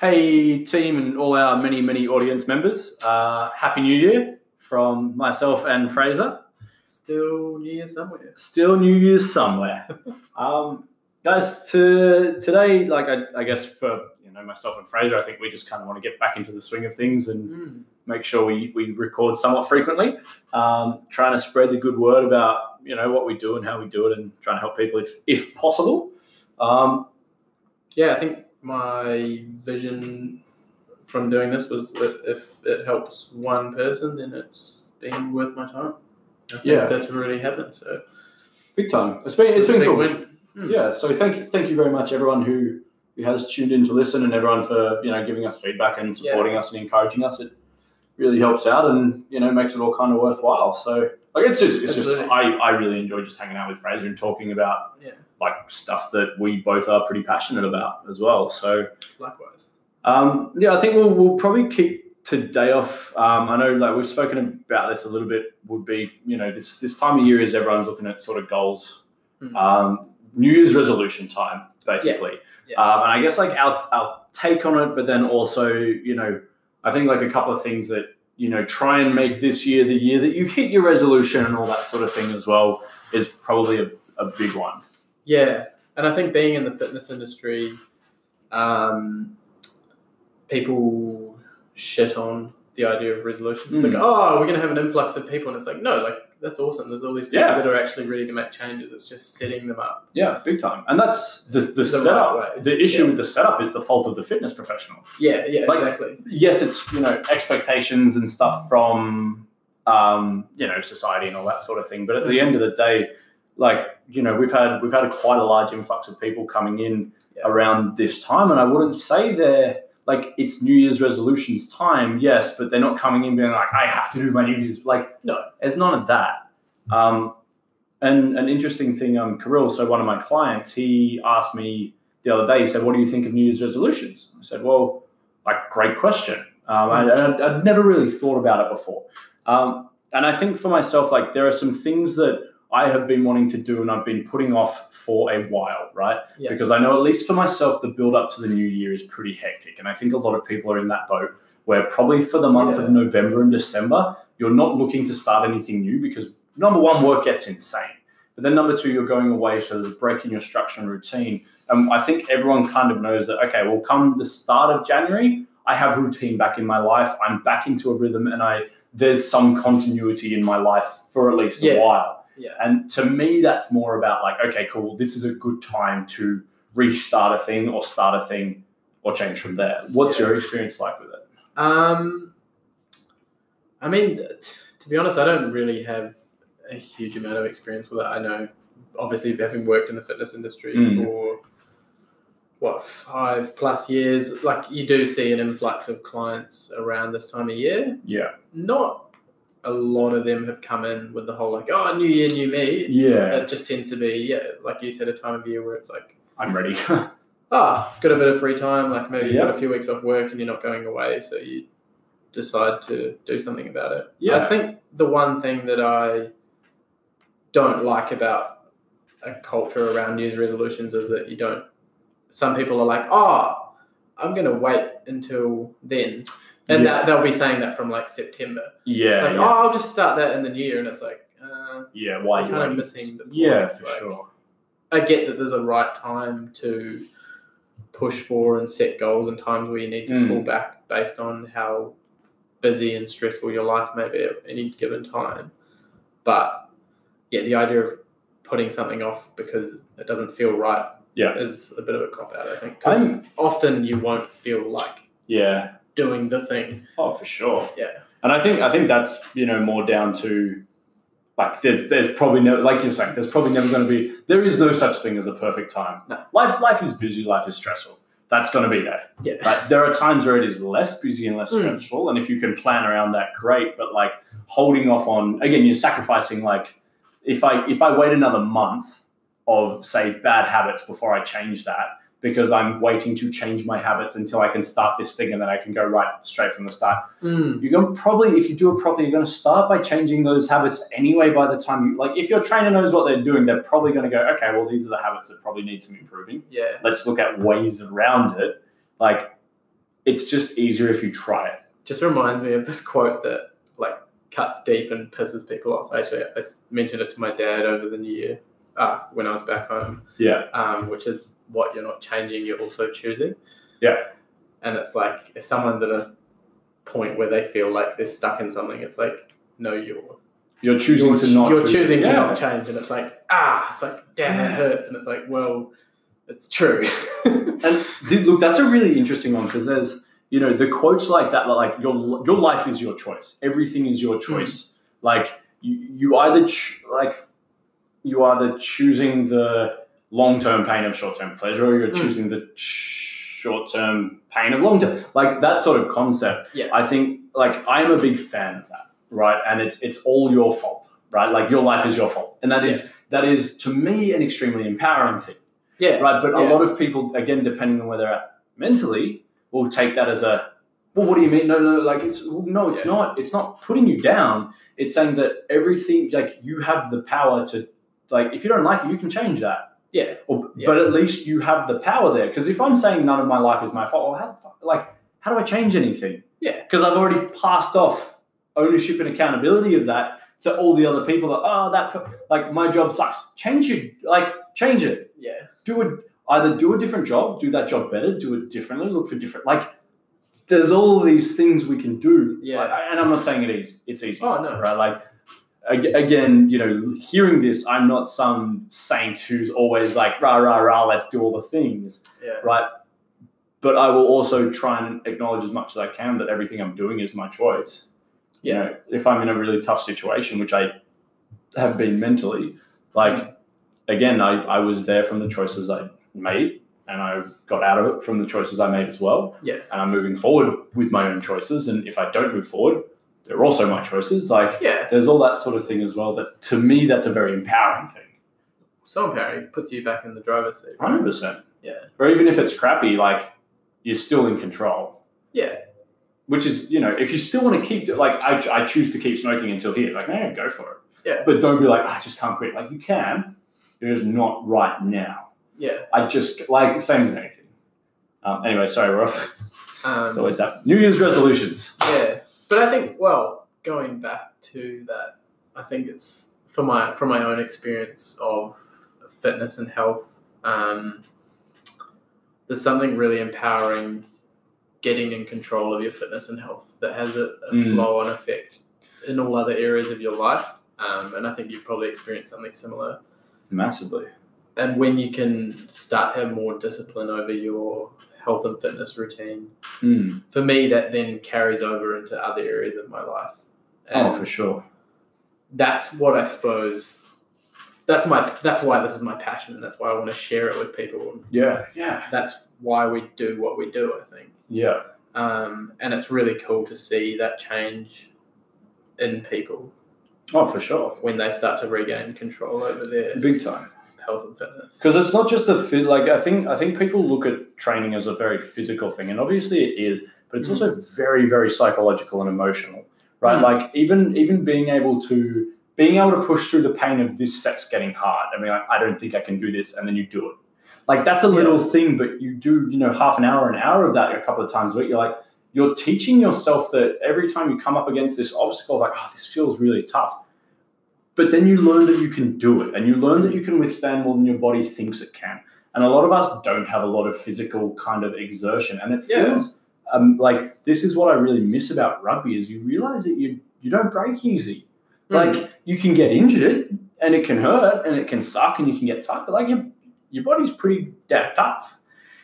Hey, team, and all our many, many audience members. Uh, Happy New Year from myself and Fraser. Still New Year somewhere. Still New Year's somewhere. um, guys, to today, like I, I guess for you know myself and Fraser, I think we just kind of want to get back into the swing of things and Mm. make sure we, we record somewhat frequently. Um, trying to spread the good word about you know what we do and how we do it, and trying to help people if if possible. Um, Yeah, I think my vision from doing this was that if it helps one person, then it's been worth my time. I think Yeah. that's really happened. So big time. It's been it's a been cool. win. Mm. Yeah, so thank you, thank you very much, everyone who, who has tuned in to listen, and everyone for you know giving us feedback and supporting us and encouraging us. It really helps out, and you know makes it all kind of worthwhile. So like it's just it's just I, I really enjoy just hanging out with Fraser and talking about Yeah. like stuff that we both are pretty passionate about as well. So Likewise. um, yeah, I think we'll we'll probably kick today off. Um, I know like we've spoken about this a little bit. Would be you know this this time of year is everyone's looking at sort of goals Mm. um, New Year's resolution time, basically. Yeah. Um, and I guess like our, our take on it, but then also, you know, I think like a couple of things that, you know, try and make this year the year that you hit your resolution and all that sort of thing as well is probably a, a big one. Yeah, and I think being in the fitness industry, um, people shit on the idea of resolutions. It's Mm. like, oh, we're going to have an influx of people, and it's like, no, like that's awesome. There's all these people Yeah. that are actually ready to make changes. It's just setting them up. Yeah, big time. And that's the, the, The setup. right. The issue Yeah. with the setup is the fault of the fitness professional. Yeah, yeah, Like- exactly. yes, it's you know expectations and stuff from um, you know society and all that sort of thing. But at the end of the day, like you know, we've had we've had a quite a large influx of people coming in Yeah. around this time, and I wouldn't say they're like it's New Year's resolutions time, yes, but they're not coming in being like I have to do my New Year's like No. there's none of that. Um, and an interesting thing, um, Kirill, so one of my clients, he asked me the other day, he said, What do you think of New Year's resolutions? I said, Well, like, great question. Um, I, I'd, I'd never really thought about it before. Um, and I think for myself, like, there are some things that I have been wanting to do and I've been putting off for a while, right? Yeah. Because I know, at least for myself, the build up to the new year is pretty hectic. And I think a lot of people are in that boat where probably for the month Yeah. of November and December, you're not looking to start anything new because number one, work gets insane. But then number two, you're going away, so there's a break in your structure and routine. And I think everyone kind of knows that, okay, well, come the start of January, I have routine back in my life. I'm back into a rhythm and I there's some continuity in my life for at least Yeah. a while. Yeah. And to me, that's more about like, okay, cool, this is a good time to restart a thing or start a thing or change from there. What's Yeah. your experience like with it? Um, I mean, to be honest, I don't really have a huge amount of experience with it. I know, obviously, having worked in the fitness industry Mm. for what five plus years, like you do see an influx of clients around this time of year. Yeah. Not a lot of them have come in with the whole like, oh, new year, new me. Yeah. It just tends to be, yeah, like you said, a time of year where it's like, I'm ready. ah, I've got a bit of free time. Like maybe you've got a few weeks off work and you're not going away, so you decide to do something about it. Yeah. I think the one thing that I don't like about a culture around New Year's resolutions is that you don't. Some people are like, oh, I'm going to wait until then. And Yeah. that, they'll be saying that from like September. yeah. It's like, yeah. oh, I'll just start that in the new year. And it's like, uh, yeah. Why kind of missing the point. Yeah, for Like, sure. I get that there's a right time to push for and set goals and times where you need to Mm. pull back based on how busy and stressful your life may be at any given time. But yeah, the idea of putting something off because it doesn't feel right Yeah. is a bit of a cop out, I think. Because often you won't feel like yeah. Doing the thing. Oh, for sure. Yeah. And I think I think that's you know more down to like there's, there's probably no like you're saying there's probably never going to be there is no such thing as a perfect time. No. Life life is busy. Life is stressful. That's going to be there. Yeah. Like there are times where it is less busy and less Mm. stressful, and if you can plan around that, great. But like holding off on again, you're sacrificing. Like if I if I wait another month of say bad habits before I change that because I'm waiting to change my habits until I can start this thing and then I can go right straight from the start. Mm. You're going to probably, if you do it properly, you're going to start by changing those habits anyway. By the time you like, if your trainer knows what they're doing, they're probably going to go, okay, well, these are the habits that probably need some improving Yeah. let's look at ways around it. Like, it's just easier if you try it. Just reminds me of this quote that like cuts deep and pisses people off. Actually, I mentioned it to my dad over the new year uh, when I was back home, Yeah. um, which is what you're not changing, you're also choosing. Yeah. And it's like if someone's at a point where they feel like they're stuck in something, it's like no, you're You're choosing you're, to not. you're choosing to not change, and it's like ah, it's like damn, it hurts, and it's like well, it's true. And look, that's a really interesting one because there's, you know, the quotes like that, like your your life is your choice. Everything is your choice. Like you, you either ch- like you either choosing the long term pain of short term pleasure, or you're Mm. choosing the short term pain of long term. Like that sort of concept. Yeah. I think like I'm a big fan of that, right? And it's it's all your fault, right? Like your life is your fault, and that is that is to me an extremely empowering thing yeah, right? But a lot of people, again, depending on where they're at mentally, will take that as a, well, what do you mean? No, no, like it's well, no, it's Yeah. not. It's not putting you down. It's saying that everything, like you have the power to, like, if you don't like it, you can change that. Yeah, Or, Yeah. But at least you have the power there. Because if I'm saying none of my life is my fault, well, how the fuck, like, how do I change anything? Yeah. Because I've already passed off ownership and accountability of that to all the other people that, oh, that, like, my job sucks. Change it. Like, change it yeah, do it either do a different job, do that job better, do it differently, look for different like there's all these things we can do. Yeah. Like, and I'm not saying it is it's easy. Oh, no. Right. Like again, you know, hearing this, I'm not some saint who's always like, rah, rah, rah, let's do all the things. yeah, Right. But I will also try and acknowledge as much as I can that everything I'm doing is my choice. You Yeah. know, if I'm in a really tough situation, which I have been mentally, like Mm. again, I, I was there from the choices I made and I got out of it from the choices I made as well. Yeah. And I'm moving forward with my own choices. And if I don't move forward, they're also my choices. Like yeah. there's all that sort of thing as well that to me that's a very empowering thing. So empowering puts you back in the driver's seat. Hundred percent. Yeah. Or even if it's crappy, like you're still in control. Yeah, Which is, you know, if you still want to keep, like, I, I choose to keep smoking until here, like, no, go for it. Yeah. But don't be like, I just can't quit. Like, you can, you're not right now. yeah. I just, like, the same as anything. Um, anyway, sorry, we're off. Um, so it's that. New Year's resolutions. Yeah, but I think well, going back to that, I think it's for my from my own experience of fitness and health. Um, there's something really empowering getting in control of your fitness and health that has a, a Mm. flow on effect in all other areas of your life. Um, and I think you've probably experienced something similar. Massively. And when you can start to have more discipline over your health and fitness routine, Mm. for me, that then carries over into other areas of my life. Oh, for sure. that's what I suppose. That's my. That's why this is my passion, and that's why I want to share it with people. Yeah. Yeah. That's why we do what we do. I think, Yeah. um, and it's really cool to see that change in people Oh, for sure. when they start to regain control over their Big time. Health and fitness. because it's not just a like I think I think people look at training as a very physical thing, and obviously it is, but it's Mm. also very very psychological and emotional, right? Mm. Like even even being able to being able to push through the pain of this set's getting hard. I mean, like, I don't think I can do this, and then you do it. Like that's a little thing, but you do you know half an hour, an hour of that a couple of times a week. You're like you're teaching yourself that every time you come up against this obstacle, like oh this feels really tough. But then you learn that you can do it, and you learn that you can withstand more than your body thinks it can. And a lot of us don't have a lot of physical kind of exertion, and it Yeah. feels um, like this is what I really miss about rugby is you realize that you you don't break easy. Mm. Like you can get injured, and it can hurt, and it can suck, and you can get tough. But like your your body's pretty damn tough,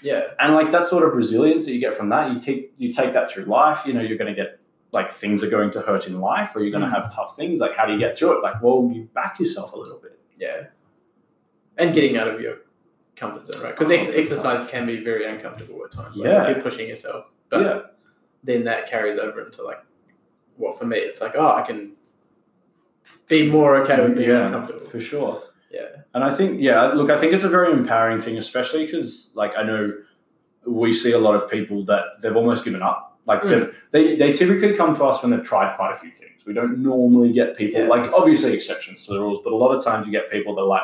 yeah, and like that sort of resilience that you get from that, you take you take that through life. You know, you're going to get like things are going to hurt in life, or you're going to Mm. have tough things. Like how do you get through it? Like well, you back yourself a little bit. yeah, and getting out of your comfort zone, right? Because Oh, ex- big exercise can be very uncomfortable at times. Like Yeah. if you're pushing yourself, but yeah. then that carries over into like, well, for me, it's like, oh, I can be more okay with being Yeah, uncomfortable. for sure. Yeah. And I think, yeah, look, I think it's a very empowering thing, especially because, like, I know we see a lot of people that they've almost given up. Like, Mm. they they typically come to us when they've tried quite a few things. We don't normally get people, Yeah. like, obviously exceptions to the rules, but a lot of times you get people that are like,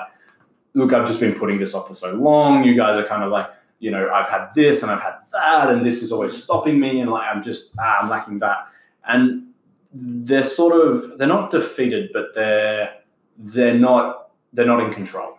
look, I've just been putting this off for so long. You guys are kind of like, you know, I've had this and I've had that, and this is always stopping me, and like I'm just ah, I'm lacking that, and they're sort of they're not defeated, but they're they're not they're not in control.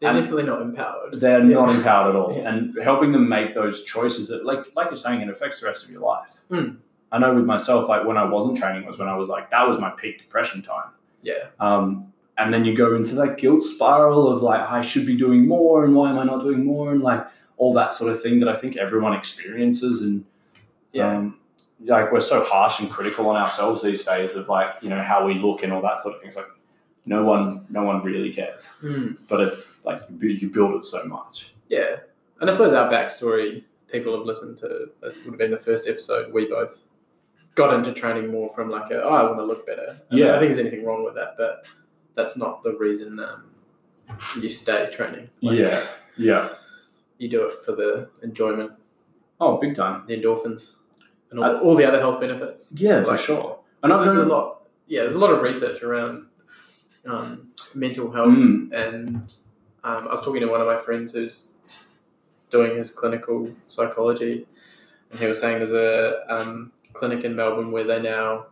They're And- definitely not empowered. They're Yeah. not empowered at all, Yeah. and helping them make those choices that, like like you're saying, it affects the rest of your life. Mm. I know with myself, like when I wasn't training was when I was like that was my peak depression time. Yeah. Um, and then you go into that guilt spiral of like I should be doing more, and why am I not doing more, and like all that sort of thing that I think everyone experiences, and Yeah. um, like we're so harsh and critical on ourselves these days of like you know how we look and all that sort of things. Like no one, no one really cares, Mm. but it's like you build it so much. Yeah. And I suppose our backstory, people have listened to, it would have been the first episode, we both got into training more from like a, oh, I want to look better. And I Yeah. don't think there's anything wrong with that, but that's not the reason um, you stay training. Like, yeah, yeah. You do it for the enjoyment, Oh, big time. the endorphins, and all, Uh, all the other health benefits. Yeah, for sure. And I've there's a lot. Yeah, there's a lot of research around um, mental health, Mm. and um, I was talking to one of my friends who's doing his clinical psychology, and he was saying there's a um, clinic in Melbourne where they now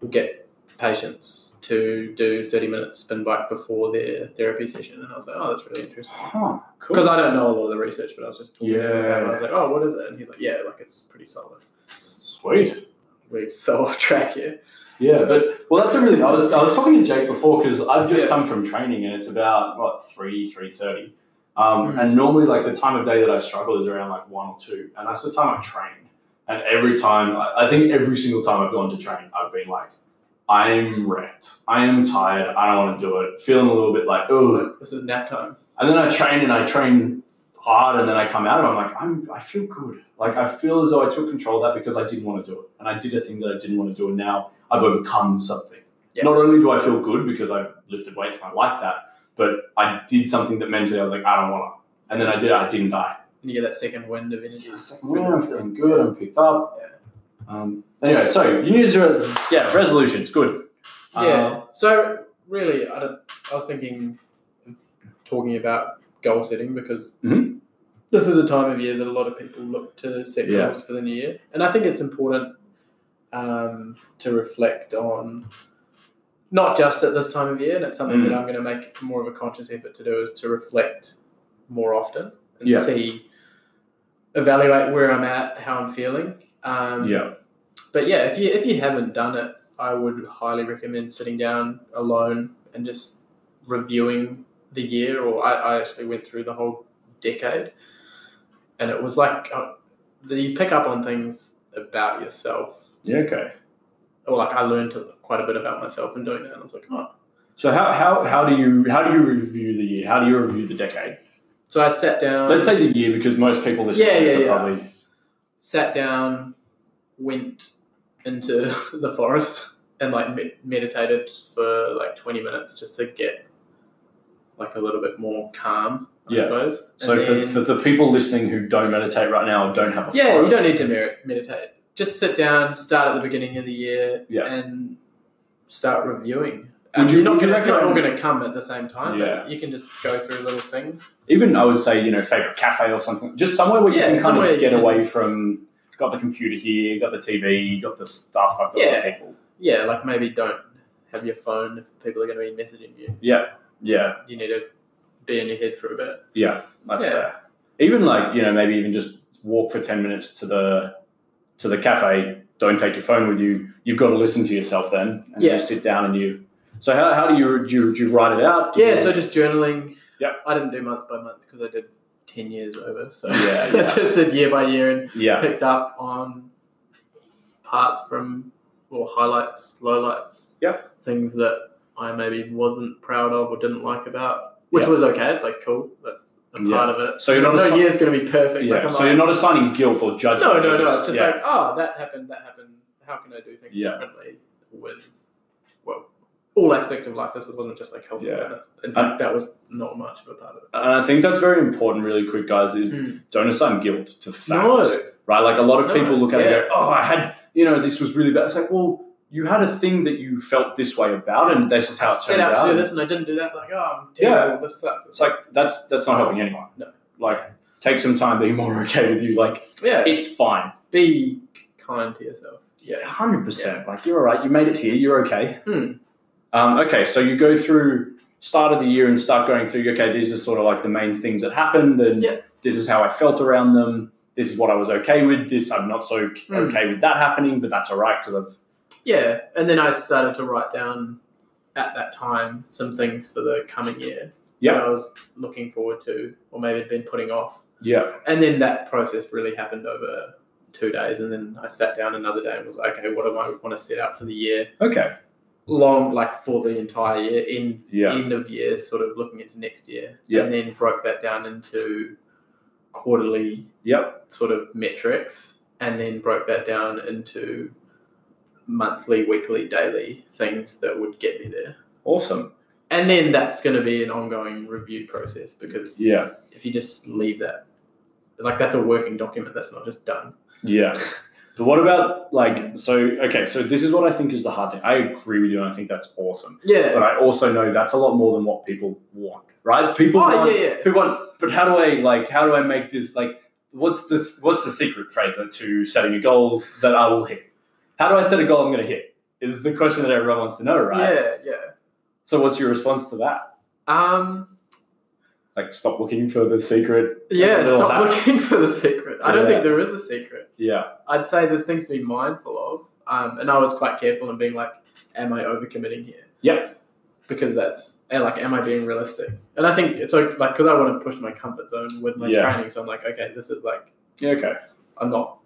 will get patients to do 30 minutes spin bike before their therapy session, and I was like, oh, that's really interesting. Huh, cool. Because I don't know a lot of the research, but I was just talking to him about it. Yeah. and I was like, oh, what is it? And he's like, yeah, like it's pretty solid. Sweet. We're so off track here. Yeah, but well, that's a really. I was I was talking to Jake before because I've just Yeah. come from training and it's about what three three thirty, um, Mm. and normally like the time of day that I struggle is around like one or two, and that's the time I've trained. And every time, I I think every single time I've gone to train, I've been like, I'm wrecked. I am tired. I don't want to do it. Feeling a little bit like, oh. This is nap time. And then I train and I train hard, and then I come out and I'm like, I'm, I feel good. Like I feel as though I took control of that because I didn't want to do it, and I did a thing that I didn't want to do, and now I've overcome something. Yeah. Not only do I feel good because I lifted weights and I like that, but I did something that mentally I was like, I don't want to. And then I did it. I didn't die. And you get that second wind of energy. Well, I'm feeling good. I'm picked up. Um, anyway, so you need to yeah resolutions. Good. Yeah. so really, I, don't, I was thinking talking about goal setting because Mhm. this is a time of year that a lot of people look to set Yeah. goals for the new year, and I think it's important um, to reflect on not just at this time of year, and it's something Mm. that I'm going to make more of a conscious effort to do is to reflect more often and Yeah. see, evaluate where I'm at, how I'm feeling. Um, yeah. but yeah, if you if you haven't done it, I would highly recommend sitting down alone and just reviewing the year. Or I, I actually went through the whole decade, and it was like uh, you pick up on things about yourself. Yeah. Okay. Or like I learned quite a bit about myself in doing that. And I was like, oh. So how, how, how do you how do you review the year? How do you review the decade? So I sat down. Let's say the year because most people listening Yeah, to this yeah, are yeah. probably sat down, went into the forest, and like me- meditated for like twenty minutes just to get like a little bit more calm, I Yeah. suppose. And So for, then- for the people listening who don't meditate right now, don't have a yeah, you don't need to meditate. Just sit down, start at the beginning of the year, Yeah. and start reviewing. Would And you- you're not it's not all going to come at the same time. Yeah. But you can just go through little things. even I would say you know favorite cafe or something, just somewhere where you can kind of get can- away from. Got the computer here, got the TV, got the stuff. I've got Yeah. the people. Yeah, like maybe don't have your phone if people are going to be messaging you. Yeah, yeah, You need to be in your head for a bit. yeah. That's Yeah. fair. Even like you know maybe even just walk for ten minutes to the to the cafe. Don't take your phone with you. You've got to listen to yourself then, and Yeah. you sit down and you. So how, how do you do you, do you write it out? Do Yeah, you- so just journaling. Yeah, I didn't do month by month because I did 10 years over. So Yeah, I yeah. just did year by year and yeah, picked up on parts from, or highlights, lowlights. Yeah, Things that I maybe wasn't proud of or didn't like about, which Yeah. was okay. It's like, cool. That's a Yeah. part of it. So you're not no assi- year's going to be perfect. yeah. Like, So like, you're not assigning guilt or judgment. no, no, no. It's just yeah. like, oh, that happened, that happened. How can I do things Yeah. differently with, well, all aspects of life. This wasn't just like health Yeah. and fitness. In fact, that was not much of a part of it. And I think that's very important, really quick, guys, is Mm. don't assign guilt to facts. No. Right? Like a lot of No, people look at it and go, oh, I had, you know, this was really bad. It's like, well, you had a thing that you felt this way about, and this is how I it set turned out to out. do this and I didn't do that. Like, oh, I'm terrible. This sucks. It's like, that's that's not helping anyone. No. Like, take some time being more okay with you. Like Yeah. it's fine. Be kind to yourself. Yeah, hundred percent. Like you're all right. You made it here. You're okay. Hmm. Um, okay, so you go through start of the year and start going through. Okay, these are sort of like the main things that happened, and Yeah. this is how I felt around them. This is what I was okay with. This I'm not so Hmm. okay with that happening, but that's all right because I've Yeah, and then I started to write down at that time some things for the coming year Yeah. that I was looking forward to, or maybe had been putting off. yeah And then that process really happened over two days, and then I sat down another day and was like, okay, what do I want to set out for the year? okay Long, like for the entire year, in Yeah. end of year, sort of looking into next year, Yeah. and then broke that down into quarterly yep sort of metrics and then broke that down into monthly, weekly, daily things that would get me there. awesome And then that's going to be an ongoing review process because yeah if you just leave that, like that's a working document, that's not just done. yeah. But what about like so? Okay, so this is what I think is the hard thing. I agree with you, and I think that's awesome. Yeah. But I also know that's a lot more than what people want, right? People Oh, want, yeah, yeah. people want. But how do I like? How do I make this like? What's the what's the secret phrase to setting your goals that I will hit? How do I set a goal I'm going to hit? Is the question that everyone wants to know, right? Yeah, yeah. So what's your response to that? Um, Like stop looking for the secret. yeah, stop hat? looking for the secret. I don't think there is a secret. Yeah, I'd say there's things to be mindful of. Um, and I was quite careful in being like, am I overcommitting here? Yeah. Because that's, and like, am I being realistic? And I think it's like, like, because I want to push my comfort zone with my Yeah. training. So I'm like, okay, this is like, yeah, okay. I'm not.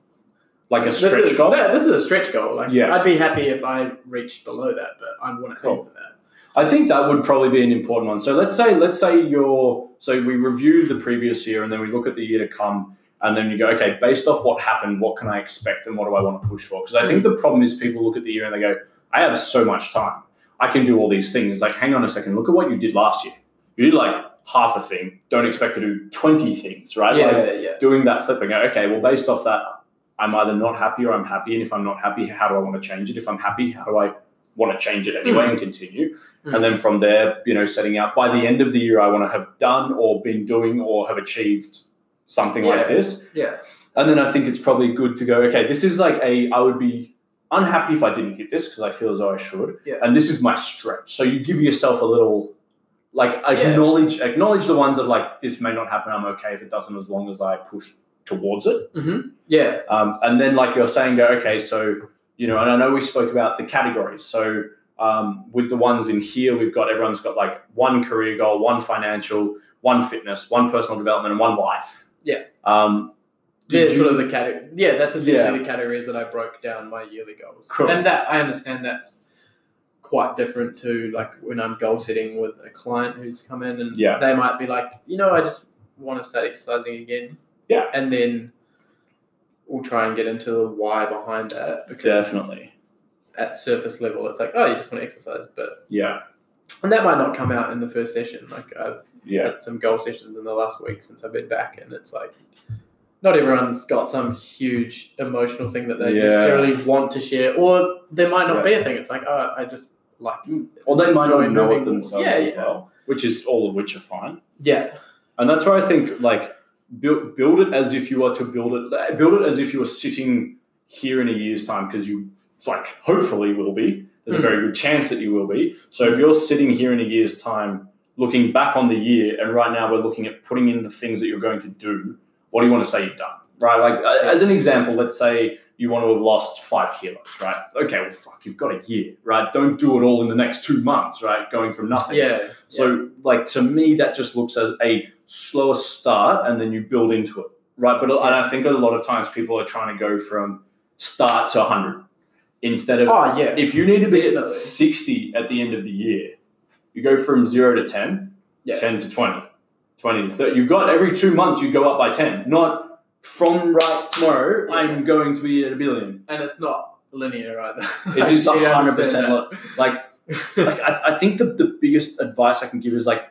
Like a this stretch is, goal. Yeah, this is a stretch goal. Like, Yeah. I'd be happy if I reached below that, but I want to aim for that. I think that would probably be an important one. So let's say let's say you're so we review the previous year and then we look at the year to come and then you go, okay, based off what happened, what can I expect and what do I want to push for? Because I think mm-hmm. the problem is people look at the year and they go, I have so much time. I can do all these things. Like, hang on a second, look at what you did last year. You did like half a thing. Don't expect to do 20 things, right? Yeah, Like yeah. doing that flipping okay, well, based off that, I'm either not happy or I'm happy. And if I'm not happy, how do I want to change it? If I'm happy, how do I want to change it anyway and continue? Mhm. And then from there, you know, setting out by the end of the year, I want to have done or been doing or have achieved something like this. Yeah. And then I think it's probably good to go, okay, this is like a, I would be unhappy if I didn't hit this because I feel as though I should. Yeah. And this is my stretch. So you give yourself a little, like, Yeah. acknowledge, acknowledge the ones that like, this may not happen. I'm okay if it doesn't as long as I push towards it. Mm-hmm. Yeah. Um, and then, like you're saying, go, okay, so, you know, and I know we spoke about the categories. So, um, with the ones in here, we've got everyone's got like one career goal, one financial, one fitness, one personal development, and one life. Yeah. Um, Yeah, you- sort of the category. Yeah, that's essentially Yeah. the categories that I broke down my yearly goals. Cool. And that I understand that's quite different to like when I'm goal setting with a client who's come in and Yeah. they might be like, you know, I just want to start exercising again. Yeah. And then we'll try and get into the why behind that because definitely. at surface level it's like, oh, you just want to exercise, but Yeah. and that might not come out in the first session. Like I've Yeah. had some goal sessions in the last week since I've been back, and it's like not everyone's got some huge emotional thing that they Yeah. necessarily want to share, or there might not be a thing. It's like, oh, I just like, mm. Or they might not know it themselves Yeah, as yeah. well, which is all of which are fine. yeah, And that's where I think like build build it as if you are to build it build it as if you were sitting here in a year's time because you like hopefully will be. There's a Mhm. very good chance that you will be. So if you're sitting here in a year's time looking back on the year and right now we're looking at putting in the things that you're going to do, what do you want to say you've done? Right? Like as an example, let's say you want to have lost five kilos, right? Okay, well fuck, you've got a year, right? Don't do it all in the next two months, right? Going from nothing. yeah, So, like to me, that just looks as a slower start, and then you build into it, right? But and I think a lot of times people are trying to go from start to 100 instead of oh yeah, if you need to be at 60 at the end of the year, you go from zero to 10, Yeah. 10 to 20, 20 to 30. You've got every two months you go up by 10, not from right tomorrow, Yeah. I'm going to be at a billion. and it's not linear either. It is You 100% like like I, I think the, the biggest advice I can give is like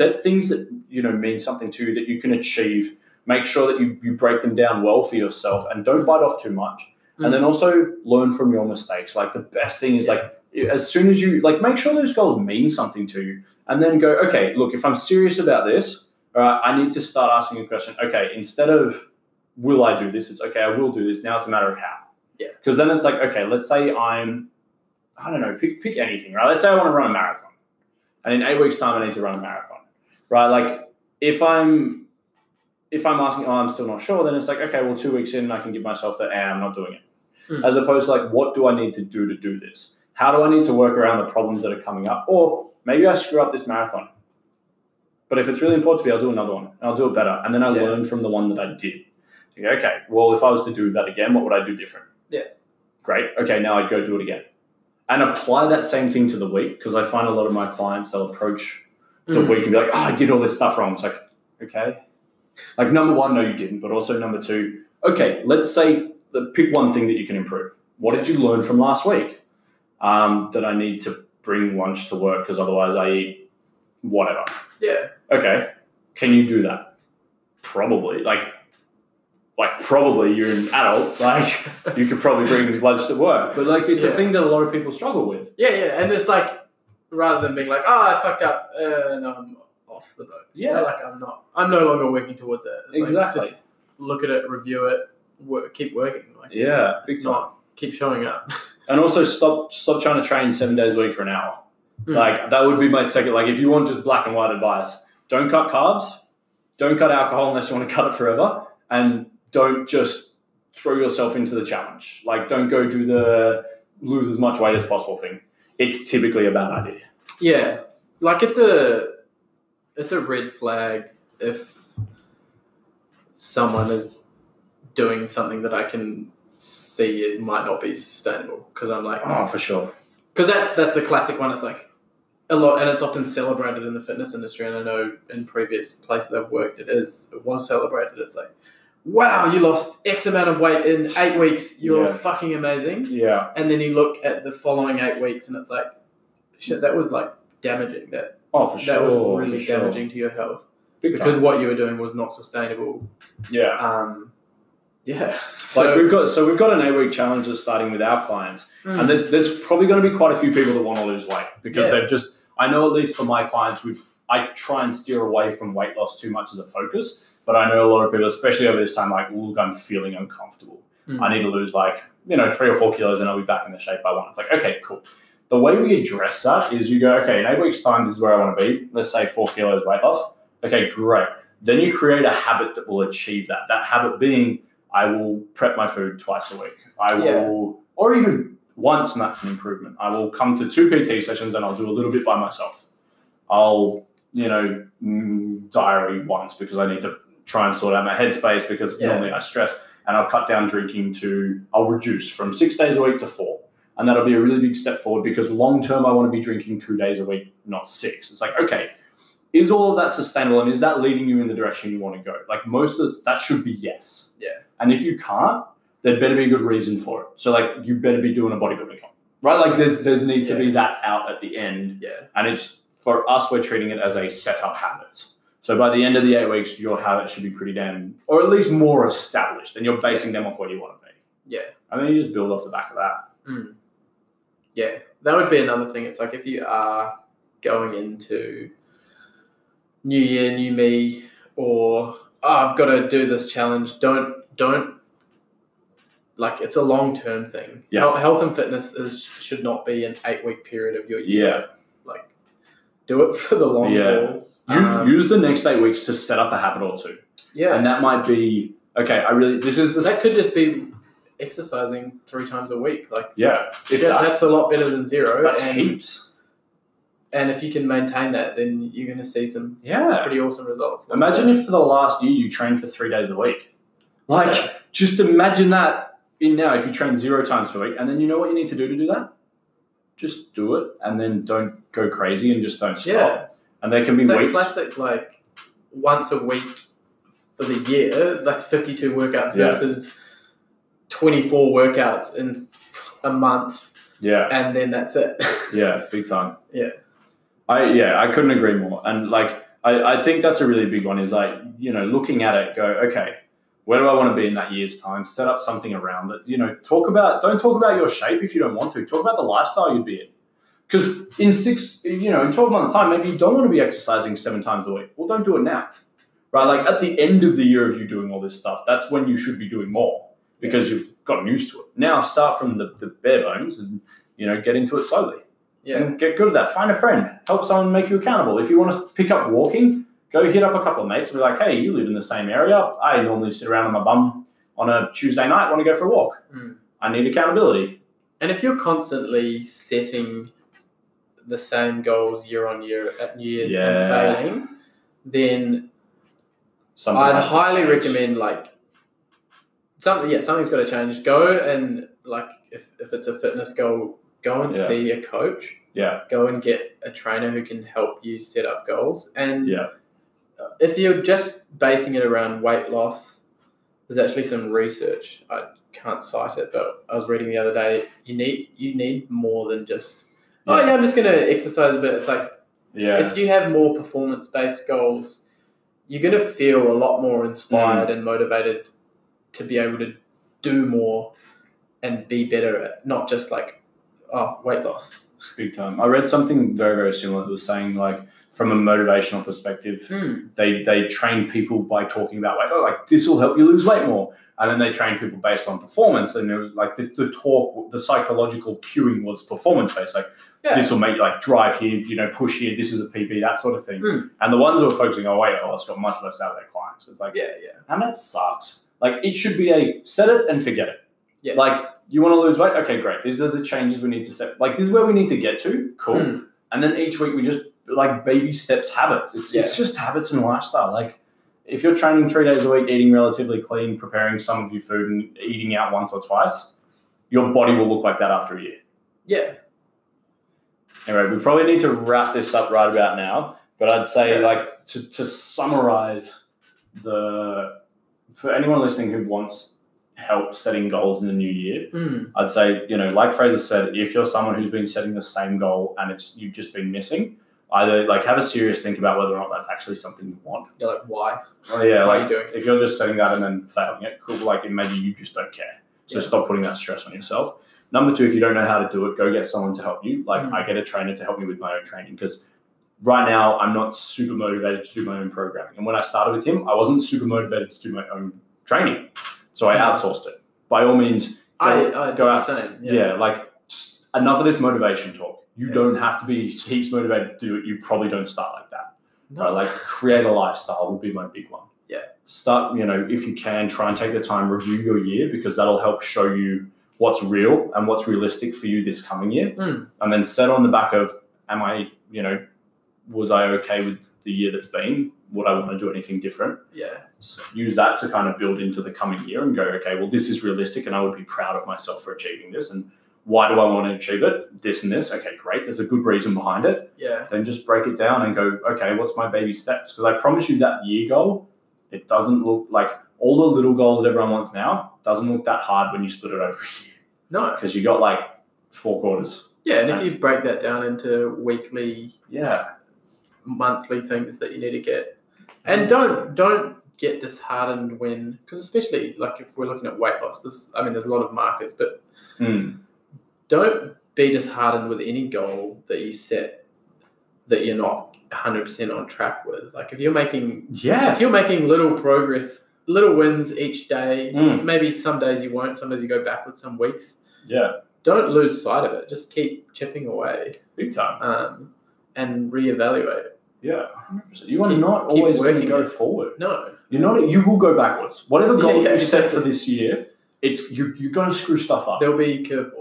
set things that you know mean something to you that you can achieve. Make sure that you, you break them down well for yourself and don't bite off too much. And mm. then also learn from your mistakes. Like the best thing is like as soon as you like make sure those goals mean something to you and then go, okay, look, if I'm serious about this, all right, I need to start asking a question. Okay, instead of will I do this, it's okay, I will do this. Now it's a matter of how. Yeah. Because then it's like, okay, let's say I'm, I don't know, pick, pick anything, right? Let's say I want to run a marathon. And in eight weeks' time, I need to run a marathon, right? Like if I'm, if I'm asking, oh, I'm still not sure, then it's like, okay, well, two weeks in, I can give myself that, eh, I'm not doing it. Hmm. As opposed to like, what do I need to do to do this? How do I need to work around the problems that are coming up? Or maybe I screw up this marathon. But if it's really important to me, I'll do another one and I'll do it better. And then I Yeah. learn from the one that I did. Okay, well, if I was to do that again, what would I do different? Yeah. Great. Okay, now I'd go do it again. And apply that same thing to the week because I find a lot of my clients, they'll approach the Mm. week and be like, oh, I did all this stuff wrong. It's like, okay. Like, number one, no, you didn't. But also, number two, okay, let's say pick one thing that you can improve. What did you learn from last week? Um, that I need to bring lunch to work because otherwise I eat whatever. Yeah. Okay, can you do that? Probably. Like, like probably you're an adult. Like, you could probably bring lunch to work. But like, it's a thing that a lot of people struggle with. Yeah, yeah. And it's like, rather than being like, oh, I fucked up, uh, no, I'm off the boat. Yeah. Like, I'm not, I'm no longer working towards it. It's like, Exactly. just look at it, review it, work, keep working. Like, Yeah, big it's time. not, keep showing up. And also stop stop trying to train seven days a week for an hour. Mm. Like that would be my second. Like if you want just black and white advice, don't cut carbs, don't cut alcohol unless you want to cut it forever, and don't just throw yourself into the challenge. Like don't go do the lose as much weight as possible thing. It's typically a bad idea. Yeah, like it's a it's a red flag if someone is doing something that I can see it might not be sustainable because I'm like Oh, for sure. because that's that's the classic one. It's like a lot, and it's often celebrated in the fitness industry. And I know in previous places I've worked, it is it was celebrated. It's like, wow, you lost X amount of weight in eight weeks. You're Yeah. fucking amazing. Yeah. And then you look at the following eight weeks, and it's like, shit, that was like damaging. That Oh, for sure. that was really sure. damaging to your health Big because time. what you were doing was not sustainable. Yeah. Um, yeah. like So, we've got so we've got an eight week challenge that's starting with our clients. mm, And there's there's probably going to be quite a few people that want to lose weight because Yeah. they've just I know at least for my clients we've I try and steer away from weight loss too much as a focus, but I know a lot of people, especially over this time, like look, I'm feeling uncomfortable. Mm. I need to lose like you know three or four kilos and I'll be back in the shape I want. It's like okay, cool. The way we address that is you go okay in eight weeks time this is where I want to be. Let's say four kilos weight loss. Okay, great. Then you create a habit that will achieve that. That habit being I will prep my food twice a week. I Yeah. will, or even once, and that's an improvement. I will come to two PT sessions and I'll do a little bit by myself. I'll, you know, mm, diary once because I need to try and sort out my headspace because Yeah. normally I stress. And I'll cut down drinking to, I'll reduce from six days a week to four. And that'll be a really big step forward because long term, I want to be drinking two days a week, not six. It's like, okay, is all of that sustainable and is that leading you in the direction you want to go? Like most of that should be yes. Yeah. And if you can't, there better be a good reason for it. So like you better be doing a bodybuilding comp, right? Like there's there needs to be that out at the end, yeah. and it's for us we're treating it as a set up habit. So by the end of the eight weeks, your habit should be pretty damn, or at least more established, and you're basing them off where you want to be. Yeah. And then you just build off the back of that. Mm. Yeah, that would be another thing. It's like if you are going into new year, new me, or oh, I've got to do this challenge. Don't don't like it's a long term thing. Yeah. Health and fitness is should not be an eight week period of your year. Yeah. like do it for the long Yeah. haul. You Um, use the next eight weeks to set up a habit or two, yeah, and that might be okay. I really this is the that could just be exercising three times a week. Like yeah. If shit, that, that's a lot better than zero. that's and, heaps. and if you can maintain that, then you're going to see some Yeah. pretty awesome results. Imagine if for the last year you trained for three days a week. Like, just imagine that in now if you train zero times per week, and then you know what you need to do to do that? Just do it, and then don't go crazy and just don't stop. Yeah. And there can be that weeks. classic like once a week for the year. That's fifty two workouts Yeah. versus twenty four workouts in a month, Yeah, and then that's it. yeah, big time. Yeah. I yeah, I couldn't agree more. And like, I, I think that's a really big one. Is like, you know, looking at it, go, okay, where do I want to be in that year's time? Set up something around it. You know, talk about. Don't talk about your shape if you don't want to. Talk about the lifestyle you'd be in. Because in six, you know, in twelve months' time, maybe you don't want to be exercising seven times a week. Well, don't do it now. right? Like at the end of the year of you doing all this stuff, that's when you should be doing more because you've gotten used to it. Now start from the, the bare bones and you know get into it slowly Yeah. and get good at that. Find a friend, help someone make you accountable. If you want to pick up walking, go hit up a couple of mates and be like, hey, you live in the same area. I normally sit around on my bum on a Tuesday night, want to go for a walk. Mm. I need accountability. And if you're constantly setting the same goals year on year at New Year's Yeah. and failing, then Something I'd highly recommend like something. Yeah, something's got to change. Go and like if if it's a fitness goal, go and Yeah. see a coach. Yeah, Go and get a trainer who can help you set up goals. And yeah, if you're just basing it around weight loss, there's actually some research. I can't cite it, but I was reading the other day. You need you need more than just oh Yeah. I'm just going to exercise a bit. It's like yeah. if you have more performance based goals, you're going to feel a lot more inspired Mm. and motivated to be able to do more and be better at not just like oh weight loss. Big time. I read something very, very similar that was saying like from a motivational perspective, Hmm. they they train people by talking about like oh like this will help you lose weight more, and then they train people based on performance, and it was like the, the talk, the psychological cueing was performance based, like Yeah. this will make you like drive here, you know, push here, this is a PB, that sort of thing. Mm. And the ones who are focusing on weight loss got much less out of their clients. It's like Yeah, yeah. and that sucks. Like it should be a set it and forget it. Yeah. Like you want to lose weight? Okay, great. These are the changes we need to set. Like this is where we need to get to. Cool. Mm. And then each week we just like baby steps habits. It's it's just habits and lifestyle. Like if you're training three days a week, eating relatively clean, preparing some of your food and eating out once or twice, your body will look like that after a year. Yeah. Anyway, we probably need to wrap this up right about now. But I'd say, Yeah. like, to, to summarize the for anyone listening who wants help setting goals in the new year, Mm. I'd say, you know, like Fraser said, if you're someone who's been setting the same goal and it's you've just been missing, either like have a serious think about whether or not that's actually something you want. You're like why? Well, yeah, Why are like you doing if you're just setting that and then failing it, cool. Like maybe you just don't care. So Yeah. stop putting that stress on yourself. Number two, if you don't know how to do it, go get someone to help you. Like Mm. I get a trainer to help me with my own training because right now I'm not super motivated to do my own programming. And when I started with him, I wasn't super motivated to do my own training. So I Mm. outsourced it. By all means, go, I, I go out. Yeah. Yeah. like enough of this motivation talk. You Yeah. don't have to be heaps motivated to do it. You probably don't start like that. No. Right? Like create a lifestyle would be my big one. Yeah. Start, you know, if you can, try and take the time, review your year because that'll help show you what's real and what's realistic for you this coming year. Mm. And then set on the back of, am I, you know, was I okay with the year that's been? Would I want to do anything different? yeah. So use that to kind of build into the coming year and go, okay, well, this is realistic and I would be proud of myself for achieving this. And why do I want to achieve it? This and this. Okay, great. There's a good reason behind it Yeah. then just break it down and go, okay, what's my baby steps? Because I promise you that year goal, it doesn't look like all the little goals everyone wants now doesn't look that hard when you split it over a year No. because you got like four quarters. Yeah, and if you break that down into weekly, Yeah, monthly things that you need to get, and don't don't get disheartened when, because especially like if we're looking at weight loss, this I mean, there's a lot of markers, but Mm. Don't be disheartened with any goal that you set that you're not 100% on track with. Like if you're making yeah, if you're making little progress, little wins each day, Mm. maybe some days you won't, some days you go backwards, some weeks. yeah, Don't lose sight of it. Just keep chipping away big time. um, and reevaluate. Yeah, 100%. you are Keep- not always going to working go forward. No, You're not. You will go backwards. Whatever goal Yeah, yeah, you set exactly. for this year, it's you. You're going to screw stuff up. there'll be curveballs.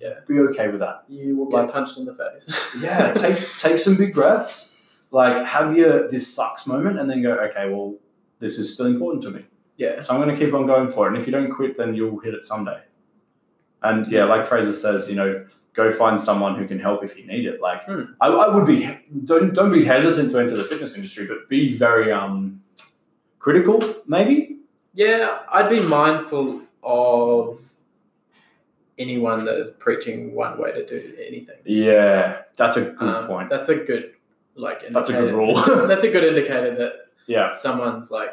Yeah, Be okay with that. you will get Like- punched in the face. yeah, take take some big breaths. Like have your this sucks moment, and then go. Okay, well, this is still important to me, yeah, so I'm going to keep on going for it. And if you don't quit, then you'll hit it someday. And yeah, Yeah. like Fraser says, you know, go find someone who can help if you need it. Like Hmm. I, I would be don't don't be hesitant to enter the fitness industry, but be very um critical, maybe. yeah. I'd be mindful of anyone that is preaching one way to do anything. Yeah, that's a good Um, point. That's a good like. Indicator. That's a good rule. that's a good indicator that Yeah, someone's like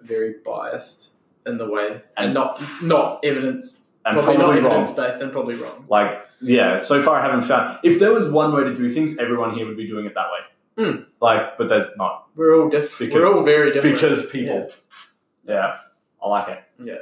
very biased in the way and, And- not not evidence and probably, probably, not evidence based and probably wrong. Like, yeah, so far I haven't found. If there was one way to do things, everyone here would be doing it that way. Mm. Like, but there's not We're all different. Because- We're all very different. because people. Yeah. I like it. Yeah.